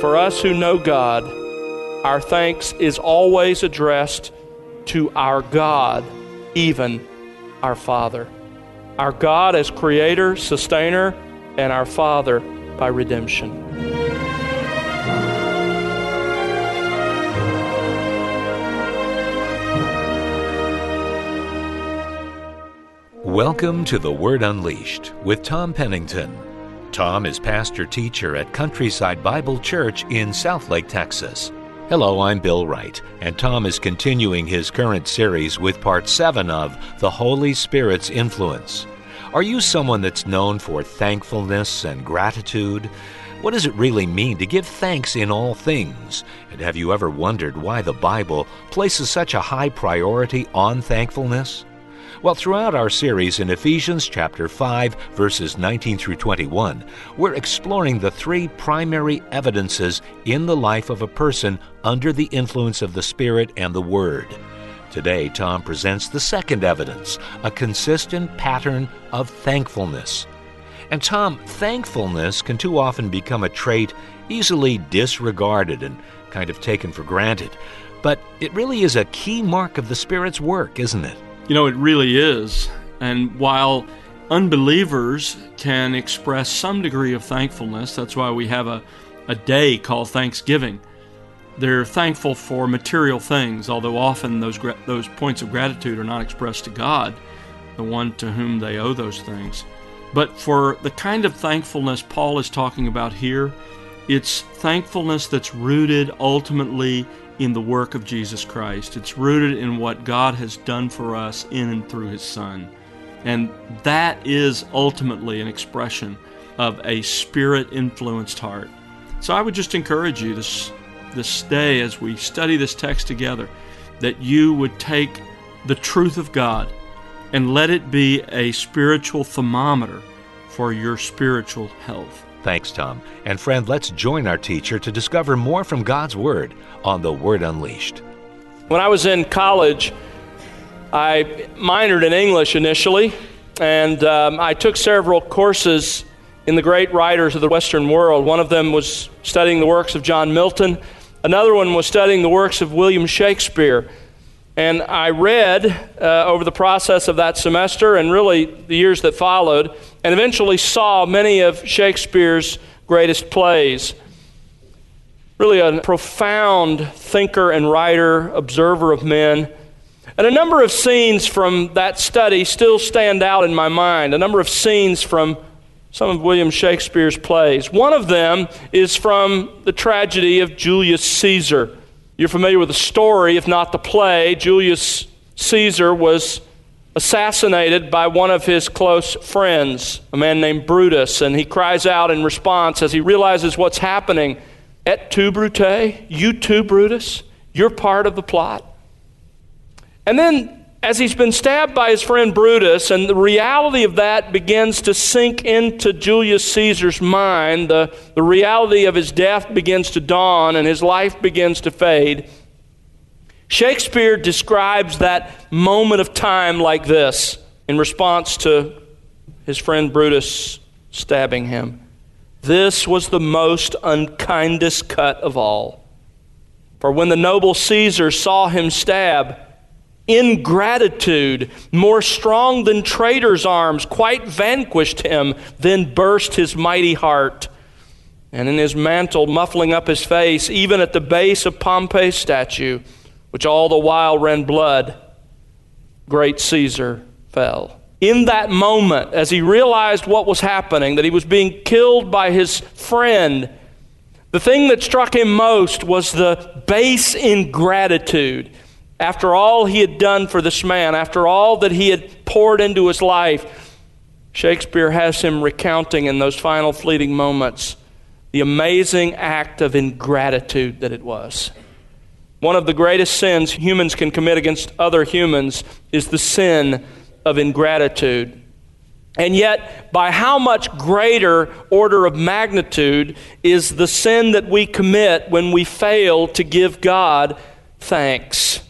For us who know God, our thanks is always addressed to our God, even our Father. Our God as Creator, Sustainer, and our Father by redemption. Welcome to The Word Unleashed with Tom Pennington. Tom is pastor teacher at Countryside Bible Church in Southlake, Texas. Hello, I'm Bill Wright, and Tom is continuing his current series with part 7 of The Holy Spirit's Influence. Are you someone that's known for thankfulness and gratitude? What does it really mean to give thanks in all things? And have you ever wondered why the Bible places such a high priority on thankfulness? Well, throughout our series in Ephesians chapter 5, verses 19 through 21, we're exploring the three primary evidences in the life of a person under the influence of the Spirit and the Word. Today, Tom presents the second evidence, a consistent pattern of thankfulness. And Tom, thankfulness can too often become a trait easily disregarded and kind of taken for granted. But it really is a key mark of the Spirit's work, isn't it? You know, it really is. And while unbelievers can express some degree of thankfulness, that's why we have a, a day called Thanksgiving. They're thankful for material things, although often those, those points of gratitude are not expressed to God, the one to whom they owe those things. But for the kind of thankfulness Paul is talking about here, it's thankfulness that's rooted ultimately in the work of Jesus Christ. It's rooted in what God has done for us in and through His Son. And that is ultimately an expression of a spirit influenced heart. So I would just encourage you this, this day as we study this text together that you would take the truth of God and let it be a spiritual thermometer for your spiritual health. Thanks, Tom. And friend, let's join our teacher to discover more from God's Word on The Word Unleashed. When I was in college, I minored in English initially, and um, I took several courses in the great writers of the Western world. One of them was studying the works of John Milton, another one was studying the works of William Shakespeare. And I read uh, over the process of that semester and really the years that followed, and eventually saw many of Shakespeare's greatest plays. Really, a profound thinker and writer, observer of men. And a number of scenes from that study still stand out in my mind. A number of scenes from some of William Shakespeare's plays. One of them is from the tragedy of Julius Caesar. You're familiar with the story, if not the play. Julius Caesar was assassinated by one of his close friends, a man named Brutus, and he cries out in response as he realizes what's happening Et tu, Brute? You too, Brutus? You're part of the plot. And then as he's been stabbed by his friend Brutus, and the reality of that begins to sink into Julius Caesar's mind, the, the reality of his death begins to dawn and his life begins to fade. Shakespeare describes that moment of time like this in response to his friend Brutus stabbing him. This was the most unkindest cut of all. For when the noble Caesar saw him stab, ingratitude, more strong than traitors' arms, quite vanquished him, then burst his mighty heart. And in his mantle, muffling up his face, even at the base of Pompey's statue, which all the while ran blood, great Caesar fell. In that moment, as he realized what was happening, that he was being killed by his friend, the thing that struck him most was the base ingratitude after all he had done for this man, after all that he had poured into his life, Shakespeare has him recounting in those final fleeting moments the amazing act of ingratitude that it was. One of the greatest sins humans can commit against other humans is the sin of ingratitude. And yet, by how much greater order of magnitude is the sin that we commit when we fail to give God thanks?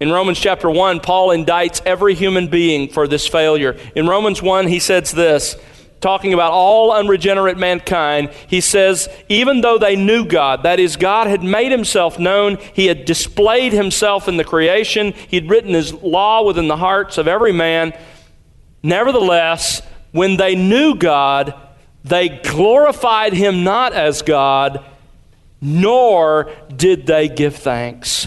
In Romans chapter 1, Paul indicts every human being for this failure. In Romans 1, he says this talking about all unregenerate mankind, he says, even though they knew God, that is, God had made himself known, he had displayed himself in the creation, he had written his law within the hearts of every man, nevertheless, when they knew God, they glorified him not as God, nor did they give thanks.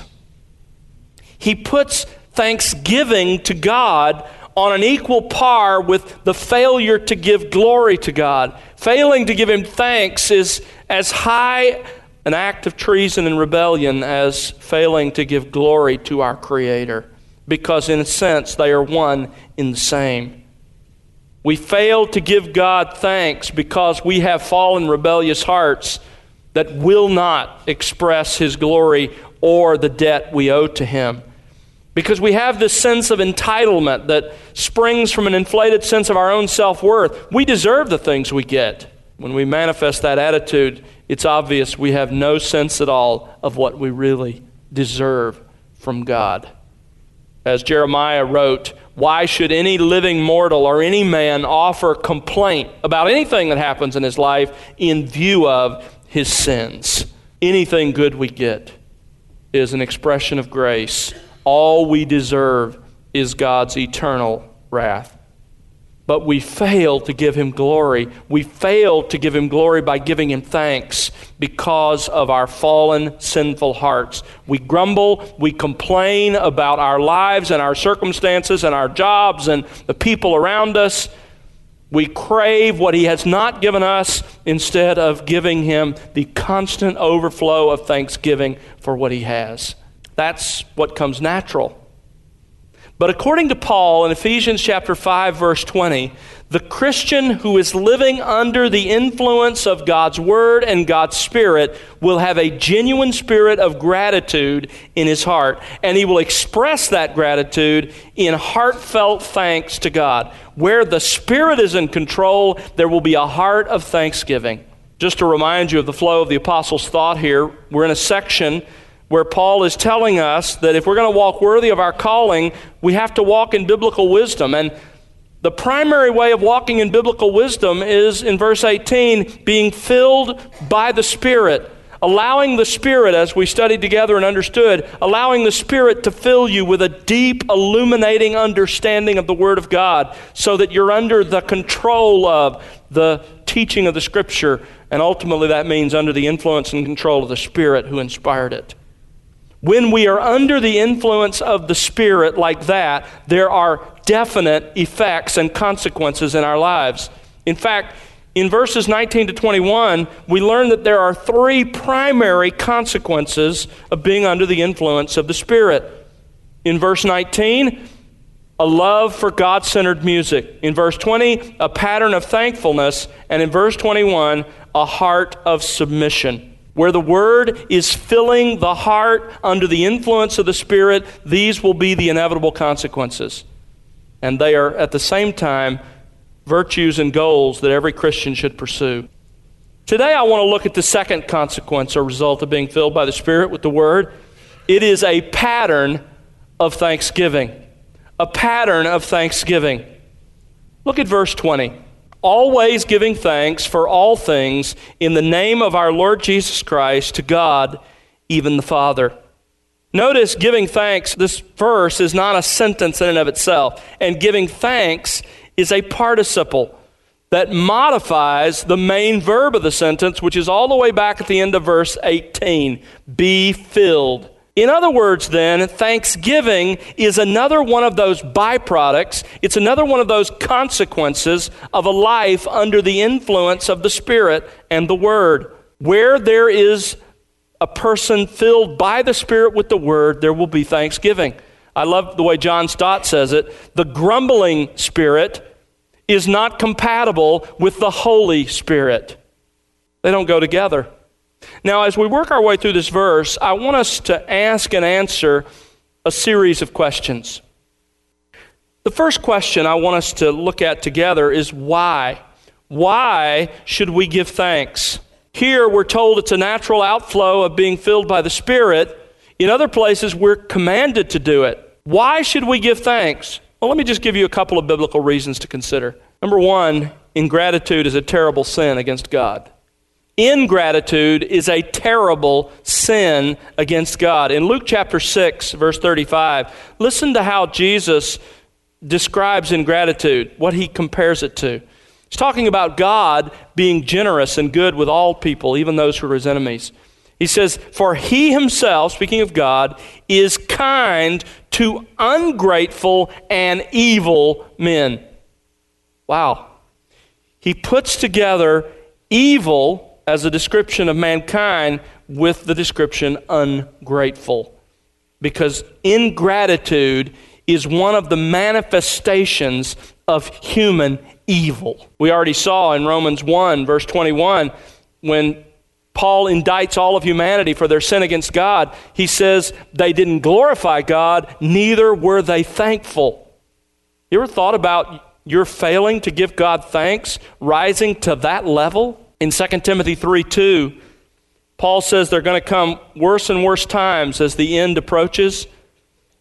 He puts thanksgiving to God on an equal par with the failure to give glory to God. Failing to give Him thanks is as high an act of treason and rebellion as failing to give glory to our Creator, because in a sense they are one in the same. We fail to give God thanks because we have fallen rebellious hearts that will not express His glory or the debt we owe to Him. Because we have this sense of entitlement that springs from an inflated sense of our own self worth. We deserve the things we get. When we manifest that attitude, it's obvious we have no sense at all of what we really deserve from God. As Jeremiah wrote, why should any living mortal or any man offer complaint about anything that happens in his life in view of his sins? Anything good we get is an expression of grace all we deserve is God's eternal wrath. But we fail to give him glory. We fail to give him glory by giving him thanks because of our fallen, sinful hearts. We grumble, we complain about our lives and our circumstances and our jobs and the people around us. We crave what he has not given us instead of giving him the constant overflow of thanksgiving for what he has. That's what comes natural. But according to Paul in Ephesians chapter 5 verse 20, the Christian who is living under the influence of God's word and God's spirit will have a genuine spirit of gratitude in his heart and he will express that gratitude in heartfelt thanks to God. Where the spirit is in control, there will be a heart of thanksgiving. Just to remind you of the flow of the apostles' thought here, we're in a section where Paul is telling us that if we're going to walk worthy of our calling, we have to walk in biblical wisdom. And the primary way of walking in biblical wisdom is in verse 18 being filled by the Spirit. Allowing the Spirit, as we studied together and understood, allowing the Spirit to fill you with a deep, illuminating understanding of the Word of God so that you're under the control of the teaching of the Scripture. And ultimately, that means under the influence and control of the Spirit who inspired it. When we are under the influence of the Spirit like that, there are definite effects and consequences in our lives. In fact, in verses 19 to 21, we learn that there are three primary consequences of being under the influence of the Spirit. In verse 19, a love for God centered music. In verse 20, a pattern of thankfulness. And in verse 21, a heart of submission. Where the Word is filling the heart under the influence of the Spirit, these will be the inevitable consequences. And they are at the same time virtues and goals that every Christian should pursue. Today, I want to look at the second consequence or result of being filled by the Spirit with the Word. It is a pattern of thanksgiving. A pattern of thanksgiving. Look at verse 20 always giving thanks for all things in the name of our Lord Jesus Christ to God, even the Father. Notice giving thanks, this verse is not a sentence in and of itself, and giving thanks is a participle that modifies the main verb of the sentence, which is all the way back at the end of verse 18 be filled. In other words, then, thanksgiving is another one of those byproducts, it's another one of those consequences of a life under the influence of the Spirit and the Word. Where there is a person filled by the Spirit with the Word, there will be thanksgiving. I love the way John Stott says it. The grumbling spirit is not compatible with the Holy Spirit, they don't go together. Now, as we work our way through this verse, I want us to ask and answer a series of questions. The first question I want us to look at together is why? Why should we give thanks? Here we're told it's a natural outflow of being filled by the Spirit. In other places, we're commanded to do it. Why should we give thanks? Well, let me just give you a couple of biblical reasons to consider. Number one, ingratitude is a terrible sin against God. Ingratitude is a terrible sin against God. In Luke chapter 6, verse 35, listen to how Jesus describes ingratitude, what he compares it to. He's talking about God being generous and good with all people, even those who are his enemies. He says, For he himself, speaking of God, is kind to ungrateful and evil men. Wow. He puts together evil as a description of mankind with the description ungrateful. Because ingratitude is one of the manifestations of human evil. We already saw in Romans 1, verse 21, when Paul indicts all of humanity for their sin against God, he says they didn't glorify God, neither were they thankful. You ever thought about your failing to give God thanks rising to that level? In 2 Timothy 3 2, Paul says they're going to come worse and worse times as the end approaches.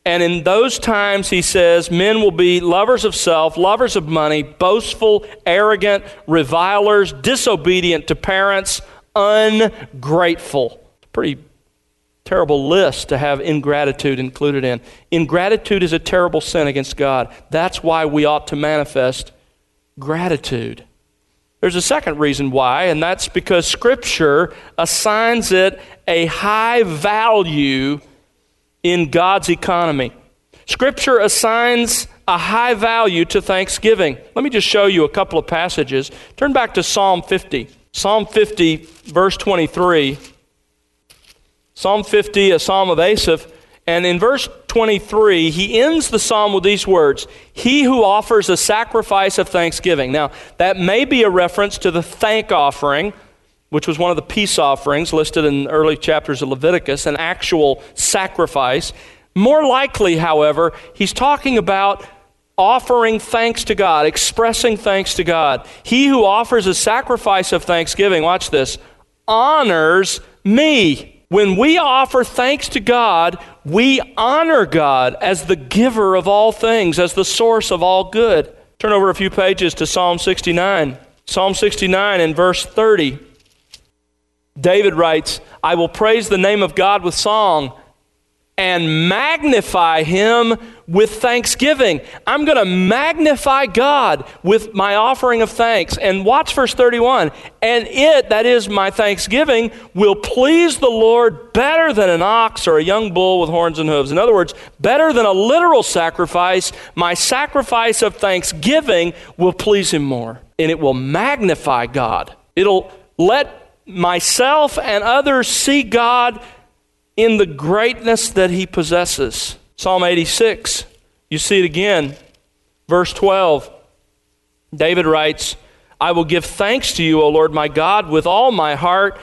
And in those times, he says, men will be lovers of self, lovers of money, boastful, arrogant, revilers, disobedient to parents, ungrateful. Pretty terrible list to have ingratitude included in. Ingratitude is a terrible sin against God. That's why we ought to manifest gratitude. There's a second reason why, and that's because Scripture assigns it a high value in God's economy. Scripture assigns a high value to thanksgiving. Let me just show you a couple of passages. Turn back to Psalm 50. Psalm 50, verse 23. Psalm 50, a psalm of Asaph. And in verse 23, he ends the psalm with these words He who offers a sacrifice of thanksgiving. Now, that may be a reference to the thank offering, which was one of the peace offerings listed in early chapters of Leviticus, an actual sacrifice. More likely, however, he's talking about offering thanks to God, expressing thanks to God. He who offers a sacrifice of thanksgiving, watch this, honors me. When we offer thanks to God, we honor God as the giver of all things, as the source of all good. Turn over a few pages to Psalm 69. Psalm 69 in verse 30. David writes, I will praise the name of God with song and magnify him with thanksgiving. I'm going to magnify God with my offering of thanks. And watch verse 31. And it, that is my thanksgiving, will please the Lord better than an ox or a young bull with horns and hooves. In other words, better than a literal sacrifice, my sacrifice of thanksgiving will please him more. And it will magnify God. It'll let myself and others see God in the greatness that he possesses. Psalm 86, you see it again. Verse 12, David writes, I will give thanks to you, O Lord my God, with all my heart,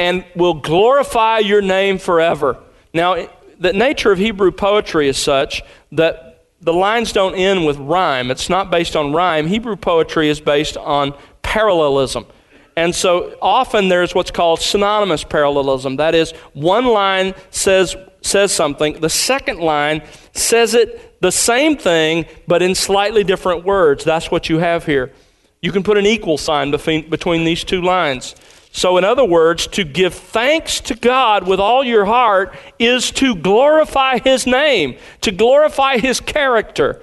and will glorify your name forever. Now, the nature of Hebrew poetry is such that the lines don't end with rhyme. It's not based on rhyme. Hebrew poetry is based on parallelism. And so often there's what's called synonymous parallelism. That is, one line says, says something, the second line says it the same thing, but in slightly different words. That's what you have here. You can put an equal sign between, these two lines. So, in other words, to give thanks to God with all your heart is to glorify His name, to glorify His character,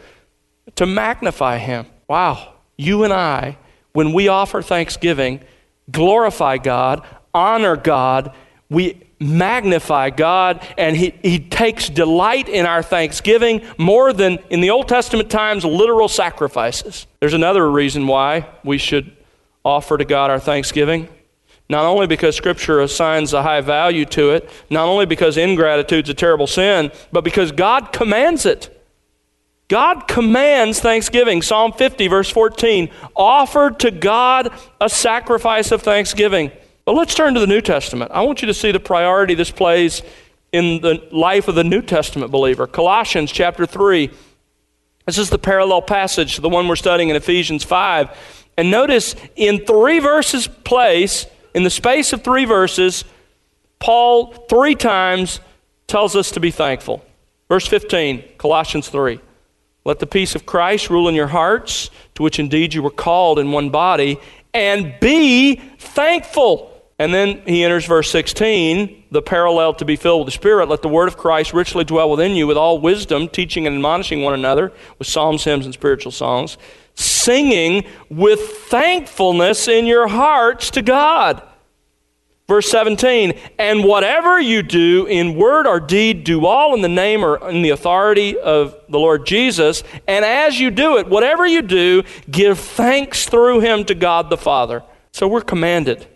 to magnify Him. Wow. You and I, when we offer thanksgiving, glorify God, honor God, we magnify God, and he, he takes delight in our thanksgiving more than in the Old Testament times literal sacrifices. There's another reason why we should offer to God our thanksgiving. Not only because Scripture assigns a high value to it, not only because ingratitude is a terrible sin, but because God commands it. God commands thanksgiving. Psalm 50, verse 14 offer to God a sacrifice of thanksgiving. But let's turn to the New Testament. I want you to see the priority this plays in the life of the New Testament believer. Colossians chapter 3. This is the parallel passage to the one we're studying in Ephesians 5. And notice in three verses place, in the space of three verses, Paul three times tells us to be thankful. Verse 15, Colossians 3. Let the peace of Christ rule in your hearts, to which indeed you were called in one body, and be thankful. And then he enters verse 16, the parallel to be filled with the Spirit. Let the word of Christ richly dwell within you with all wisdom, teaching and admonishing one another with psalms, hymns, and spiritual songs, singing with thankfulness in your hearts to God. Verse 17, and whatever you do in word or deed, do all in the name or in the authority of the Lord Jesus. And as you do it, whatever you do, give thanks through him to God the Father. So we're commanded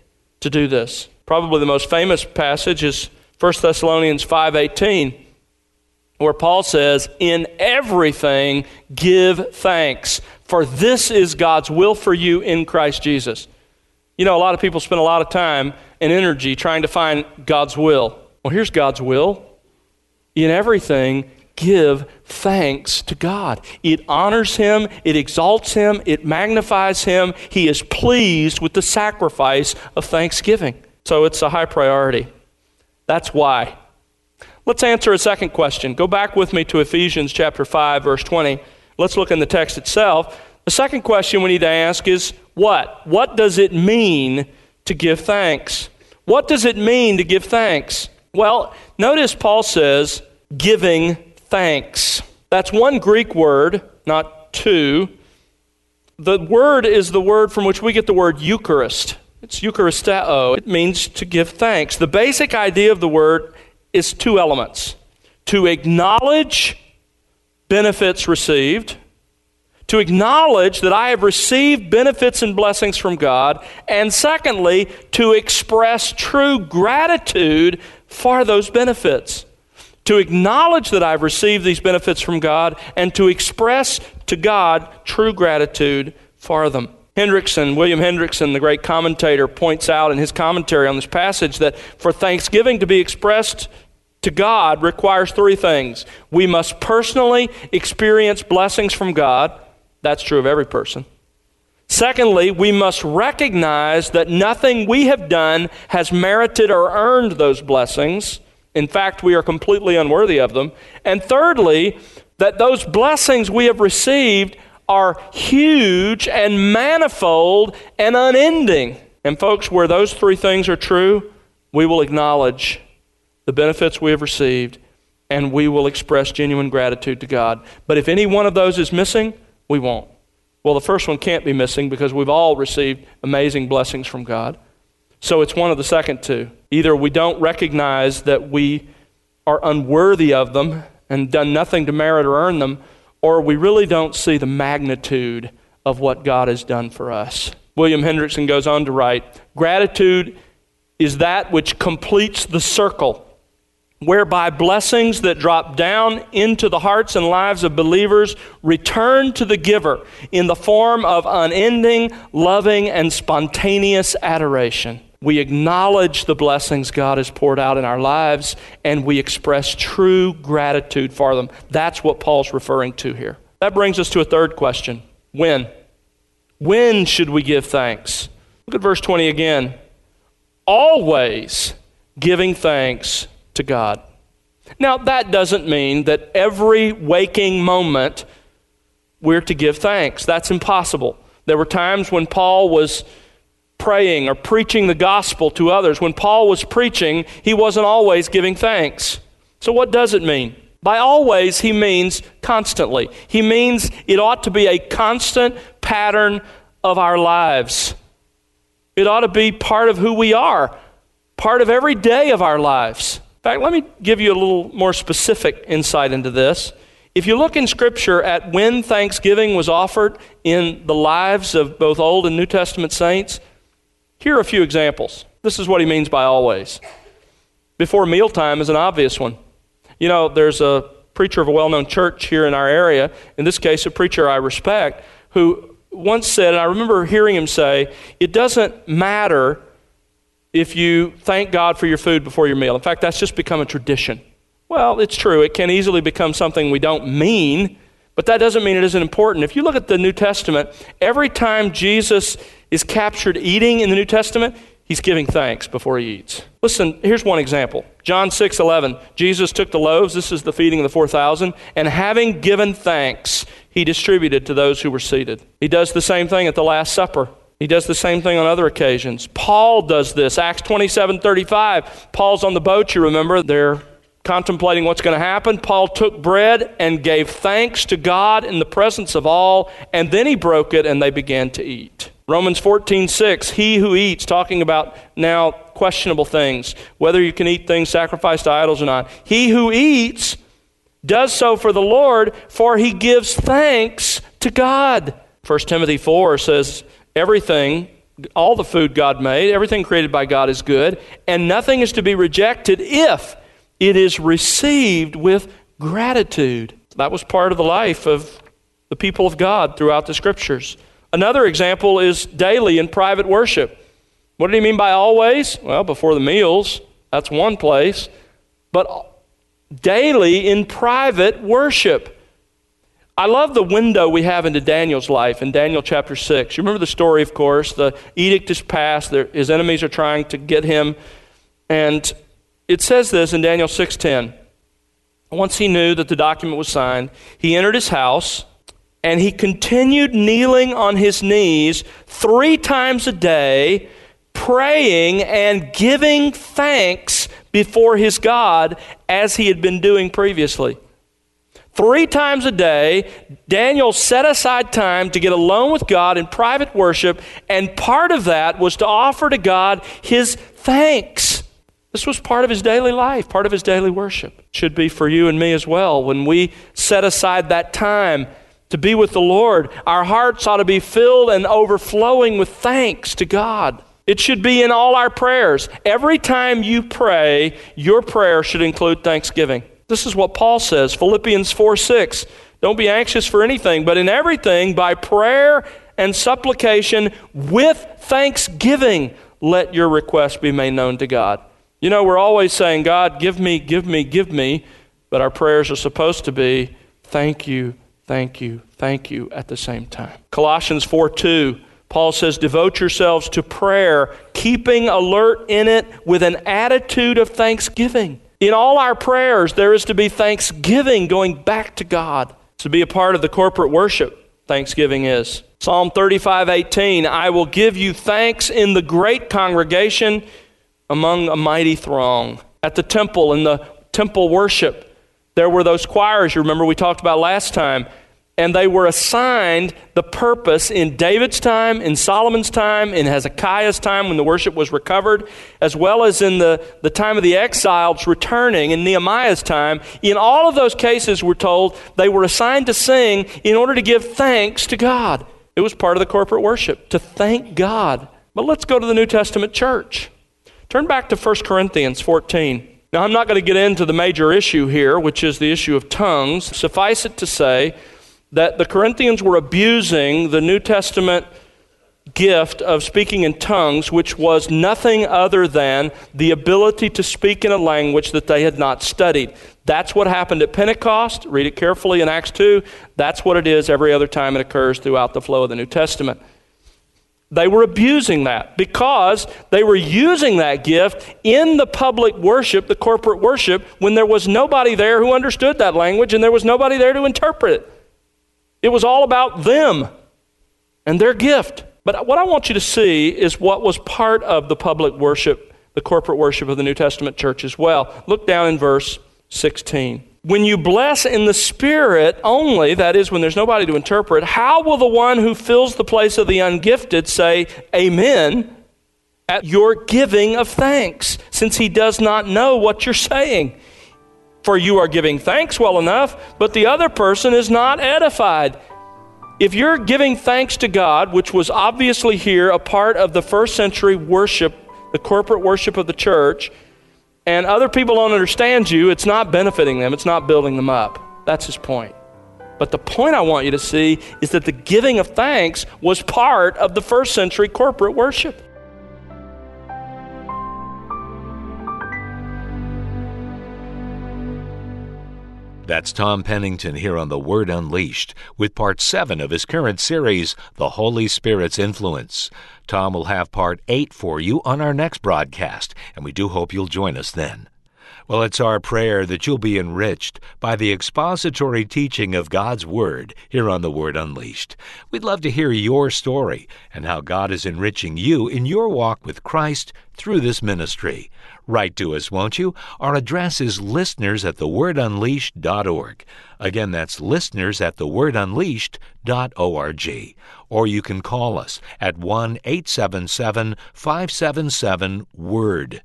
to do this. Probably the most famous passage is 1 Thessalonians 5:18 where Paul says, "In everything give thanks, for this is God's will for you in Christ Jesus." You know, a lot of people spend a lot of time and energy trying to find God's will. Well, here's God's will. In everything, give thanks to God. It honors Him, it exalts Him, it magnifies Him. He is pleased with the sacrifice of thanksgiving. So it's a high priority. That's why. Let's answer a second question. Go back with me to Ephesians chapter 5 verse 20. Let's look in the text itself. The second question we need to ask is what? What does it mean to give thanks? What does it mean to give thanks? Well, notice Paul says, giving thanks. That's one Greek word, not two. The word is the word from which we get the word Eucharist. It's Eucharisteo. It means to give thanks. The basic idea of the word is two elements to acknowledge benefits received to acknowledge that I have received benefits and blessings from God, and secondly, to express true gratitude for those benefits. To acknowledge that I've received these benefits from God and to express to God true gratitude for them. Hendriksen, William Hendriksen, the great commentator, points out in his commentary on this passage that for thanksgiving to be expressed to God requires three things. We must personally experience blessings from God. That's true of every person. Secondly, we must recognize that nothing we have done has merited or earned those blessings. In fact, we are completely unworthy of them. And thirdly, that those blessings we have received are huge and manifold and unending. And, folks, where those three things are true, we will acknowledge the benefits we have received and we will express genuine gratitude to God. But if any one of those is missing, we won't. Well, the first one can't be missing because we've all received amazing blessings from God. So it's one of the second two. Either we don't recognize that we are unworthy of them and done nothing to merit or earn them, or we really don't see the magnitude of what God has done for us. William Hendriksen goes on to write Gratitude is that which completes the circle whereby blessings that drop down into the hearts and lives of believers return to the giver in the form of unending, loving, and spontaneous adoration. We acknowledge the blessings God has poured out in our lives and we express true gratitude for them. That's what Paul's referring to here. That brings us to a third question When? When should we give thanks? Look at verse 20 again. Always giving thanks to God. Now, that doesn't mean that every waking moment we're to give thanks. That's impossible. There were times when Paul was praying or preaching the gospel to others. When Paul was preaching, he wasn't always giving thanks. So, what does it mean? By always, he means constantly. He means it ought to be a constant pattern of our lives. It ought to be part of who we are, part of every day of our lives. In fact, let me give you a little more specific insight into this. If you look in Scripture at when thanksgiving was offered in the lives of both Old and New Testament saints, here are a few examples. This is what he means by always. Before mealtime is an obvious one. You know, there's a preacher of a well known church here in our area, in this case, a preacher I respect, who once said, and I remember hearing him say, it doesn't matter if you thank God for your food before your meal. In fact, that's just become a tradition. Well, it's true. It can easily become something we don't mean, but that doesn't mean it isn't important. If you look at the New Testament, every time Jesus is captured eating in the New Testament, He's giving thanks before he eats. Listen, here's one example. John 6 11. Jesus took the loaves, this is the feeding of the 4,000, and having given thanks, he distributed to those who were seated. He does the same thing at the Last Supper. He does the same thing on other occasions. Paul does this. Acts 27 35. Paul's on the boat, you remember. They're contemplating what's going to happen. Paul took bread and gave thanks to God in the presence of all, and then he broke it and they began to eat. Romans 14, 6, he who eats, talking about now questionable things, whether you can eat things sacrificed to idols or not. He who eats does so for the Lord, for he gives thanks to God. 1 Timothy 4 says, everything, all the food God made, everything created by God is good, and nothing is to be rejected if it is received with gratitude. That was part of the life of the people of God throughout the scriptures. Another example is daily in private worship. What did he mean by always? Well, before the meals, that's one place. But daily in private worship. I love the window we have into Daniel's life in Daniel chapter 6. You remember the story, of course. The edict is passed, his enemies are trying to get him. And it says this in Daniel 6:10. Once he knew that the document was signed, he entered his house and he continued kneeling on his knees three times a day, praying and giving thanks before his God as he had been doing previously. Three times a day, Daniel set aside time to get alone with God in private worship, and part of that was to offer to God his thanks. This was part of his daily life, part of his daily worship. Should be for you and me as well. When we set aside that time to be with the Lord. Our hearts ought to be filled and overflowing with thanks to God. It should be in all our prayers. Every time you pray, your prayer should include thanksgiving. This is what Paul says, Philippians 4 6. Don't be anxious for anything, but in everything, by prayer and supplication with thanksgiving, let your requests be made known to God. You know, we're always saying, God, give me, give me, give me, but our prayers are supposed to be, thank you, thank you, thank you at the same time. Colossians 4 2, Paul says, Devote yourselves to prayer, keeping alert in it with an attitude of thanksgiving. In all our prayers, there is to be thanksgiving going back to God. To be a part of the corporate worship, thanksgiving is. Psalm 35 18, I will give you thanks in the great congregation among a mighty throng. At the temple, in the temple worship, there were those choirs you remember we talked about last time and they were assigned the purpose in David's time, in Solomon's time, in Hezekiah's time when the worship was recovered, as well as in the, the time of the exiles returning in Nehemiah's time. In all of those cases, we're told they were assigned to sing in order to give thanks to God. It was part of the corporate worship, to thank God. But let's go to the New Testament church. Turn back to 1 Corinthians 14. Now, I'm not going to get into the major issue here, which is the issue of tongues. Suffice it to say, that the Corinthians were abusing the New Testament gift of speaking in tongues, which was nothing other than the ability to speak in a language that they had not studied. That's what happened at Pentecost. Read it carefully in Acts 2. That's what it is every other time it occurs throughout the flow of the New Testament. They were abusing that because they were using that gift in the public worship, the corporate worship, when there was nobody there who understood that language and there was nobody there to interpret it. It was all about them and their gift. But what I want you to see is what was part of the public worship, the corporate worship of the New Testament church as well. Look down in verse 16. When you bless in the Spirit only, that is, when there's nobody to interpret, how will the one who fills the place of the ungifted say, Amen, at your giving of thanks, since he does not know what you're saying? For you are giving thanks well enough, but the other person is not edified. If you're giving thanks to God, which was obviously here a part of the first century worship, the corporate worship of the church, and other people don't understand you, it's not benefiting them, it's not building them up. That's his point. But the point I want you to see is that the giving of thanks was part of the first century corporate worship. That's Tom Pennington here on The Word Unleashed with part 7 of his current series, The Holy Spirit's Influence. Tom will have part 8 for you on our next broadcast, and we do hope you'll join us then. Well, it's our prayer that you'll be enriched by the expository teaching of God's Word here on The Word Unleashed. We'd love to hear your story and how God is enriching you in your walk with Christ through this ministry. Write to us, won't you? Our address is listeners at thewordunleashed.org. Again, that's listeners at thewordunleashed.org. Or you can call us at 1 877 577 WORD.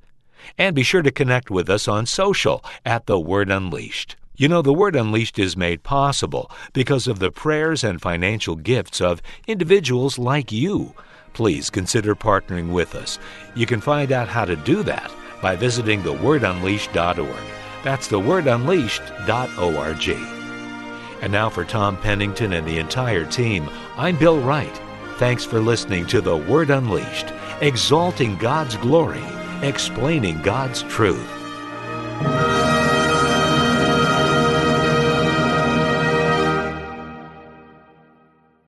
And be sure to connect with us on social at The Word Unleashed. You know, The Word Unleashed is made possible because of the prayers and financial gifts of individuals like you. Please consider partnering with us. You can find out how to do that by visiting thewordunleashed.org. That's thewordunleashed.org. And now for Tom Pennington and the entire team, I'm Bill Wright. Thanks for listening to The Word Unleashed, exalting God's glory explaining God's truth.